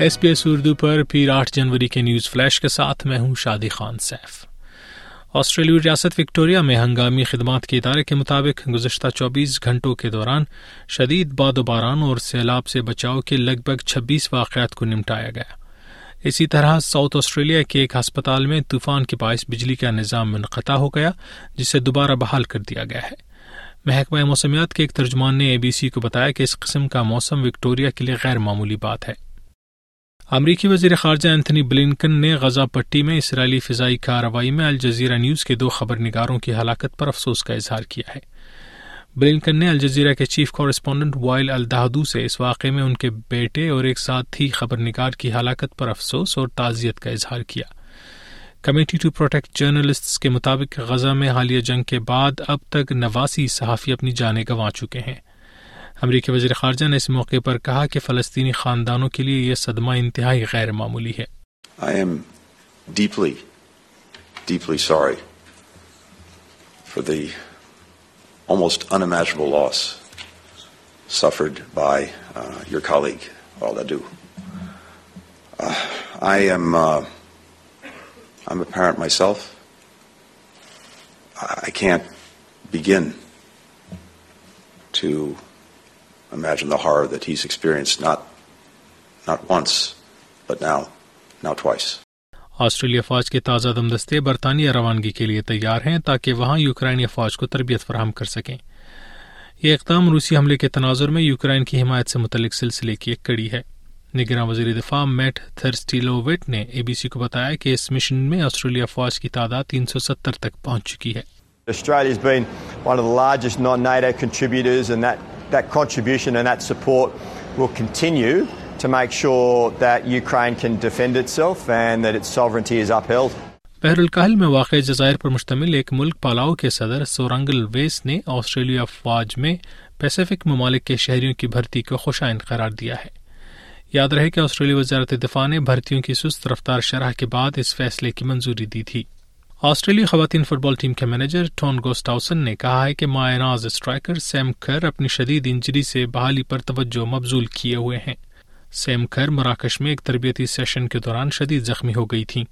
S P S Urdu پر پھر آٹھ جنوری کے نیوز فلیش کے ساتھ میں ہوں شادی خان سیف۔ آسٹریلوی ریاست وکٹوریا میں ہنگامی خدمات کے ادارے کے مطابق گزشتہ چوبیس گھنٹوں کے دوران شدید باد و باران اور سیلاب سے بچاؤ کے لگ بھگ چھبیس واقعات کو نمٹایا گیا۔ اسی طرح ساؤتھ آسٹریلیا کے ایک ہسپتال میں طوفان کے باعث بجلی کا نظام منقطع ہو گیا، جسے دوبارہ بحال کر دیا گیا ہے۔ محکمہ موسمیات کے ایک ترجمان نے اے بی سی کو بتایا کہ اس قسم کا موسم وکٹوریا کے لیے غیر معمولی بات ہے۔ امریکی وزیر خارجہ اینتھنی بلنکن نے غزہ پٹی میں اسرائیلی فضائی کارروائی میں الجزیرہ نیوز کے دو خبر نگاروں کی ہلاکت پر افسوس کا اظہار کیا ہے۔ بلنکن نے الجزیرہ کے چیف کورسپونڈنٹ وائل الدہدو سے اس واقعے میں ان کے بیٹے اور ایک ساتھی خبر نگار کی ہلاکت پر افسوس اور تعزیت کا اظہار کیا۔ کمیٹی ٹو پروٹیکٹ جرنلسٹ کے مطابق غزہ میں حالیہ جنگ کے بعد اب تک نواسی صحافی اپنی جانیں گنوا چکے ہیں۔ امریکی وزیر خارجہ نے اس موقع پر کہا کہ فلسطینی خاندانوں کے لیے یہ صدمہ انتہائی غیر معمولی ہے I am deeply, deeply sorry for the almost unimaginable loss suffered by uh, your colleague, Al-Adu. Uh, I am, uh, I'm a parent myself. I can't begin to imagine the horror that he's experienced not not once, but now, now twice. Australia فوج کے تازہ دم دستے برطانیہ روانگی کے لیے تیار ہیں تاکہ وہاں یوکرائنی فوج کو تربیت فراہم کر سکیں۔ یہ اقدام روسی حملے کے تناظر میں یوکرائن کی حمایت سے متعلق سلسلے کی ایک کڑی ہے۔ نگراں وزیر دفاع میٹ تھرسٹیلوویٹ نے اے بی سی کو بتایا کہ اس مشن میں آسٹریلیا فوج کی تعداد تین سو ستر تک پہنچ چکی ہے۔ Australia's been one of the largest non-NATO contributors and that, that contribution and that support will continue to make sure that Ukraine can defend itself and that its sovereignty is upheld. بحر الکاہل میں واقع جزائر پر مشتمل ایک ملک پالاؤ کے صدر سورنگل ویس نے آسٹریلیا فوج میں پیسفک ممالک کے شہریوں کی بھرتی کو خوشائند قرار دیا ہے یاد رہے کہ آسٹریلی وزارت دفاع نے بھرتیوں کی سست رفتار شرح کے بعد اس فیصلے کی منظوری دی تھی آسٹریلی خواتین فٹ بال ٹیم کے مینیجر ٹون گوسٹاؤسن نے کہا ہے کہ مائع ناز اسٹرائکر سیم کھر اپنی شدید انجری سے بحالی پر توجہ مبزول کیے ہوئے ہیں۔ سیم کھر مراکش میں ایک تربیتی سیشن کے دوران شدید زخمی ہو گئی تھیں،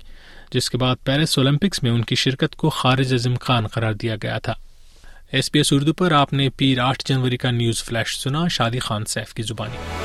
جس کے بعد پیرس اولمپکس میں ان کی شرکت کو خارج از امکان قرار دیا گیا تھا۔ ایس پی ایس اردو پر آپ نے پیر آٹھ جنوری کا نیوز فلیش سنا، شادی خان سیف کی زبانی۔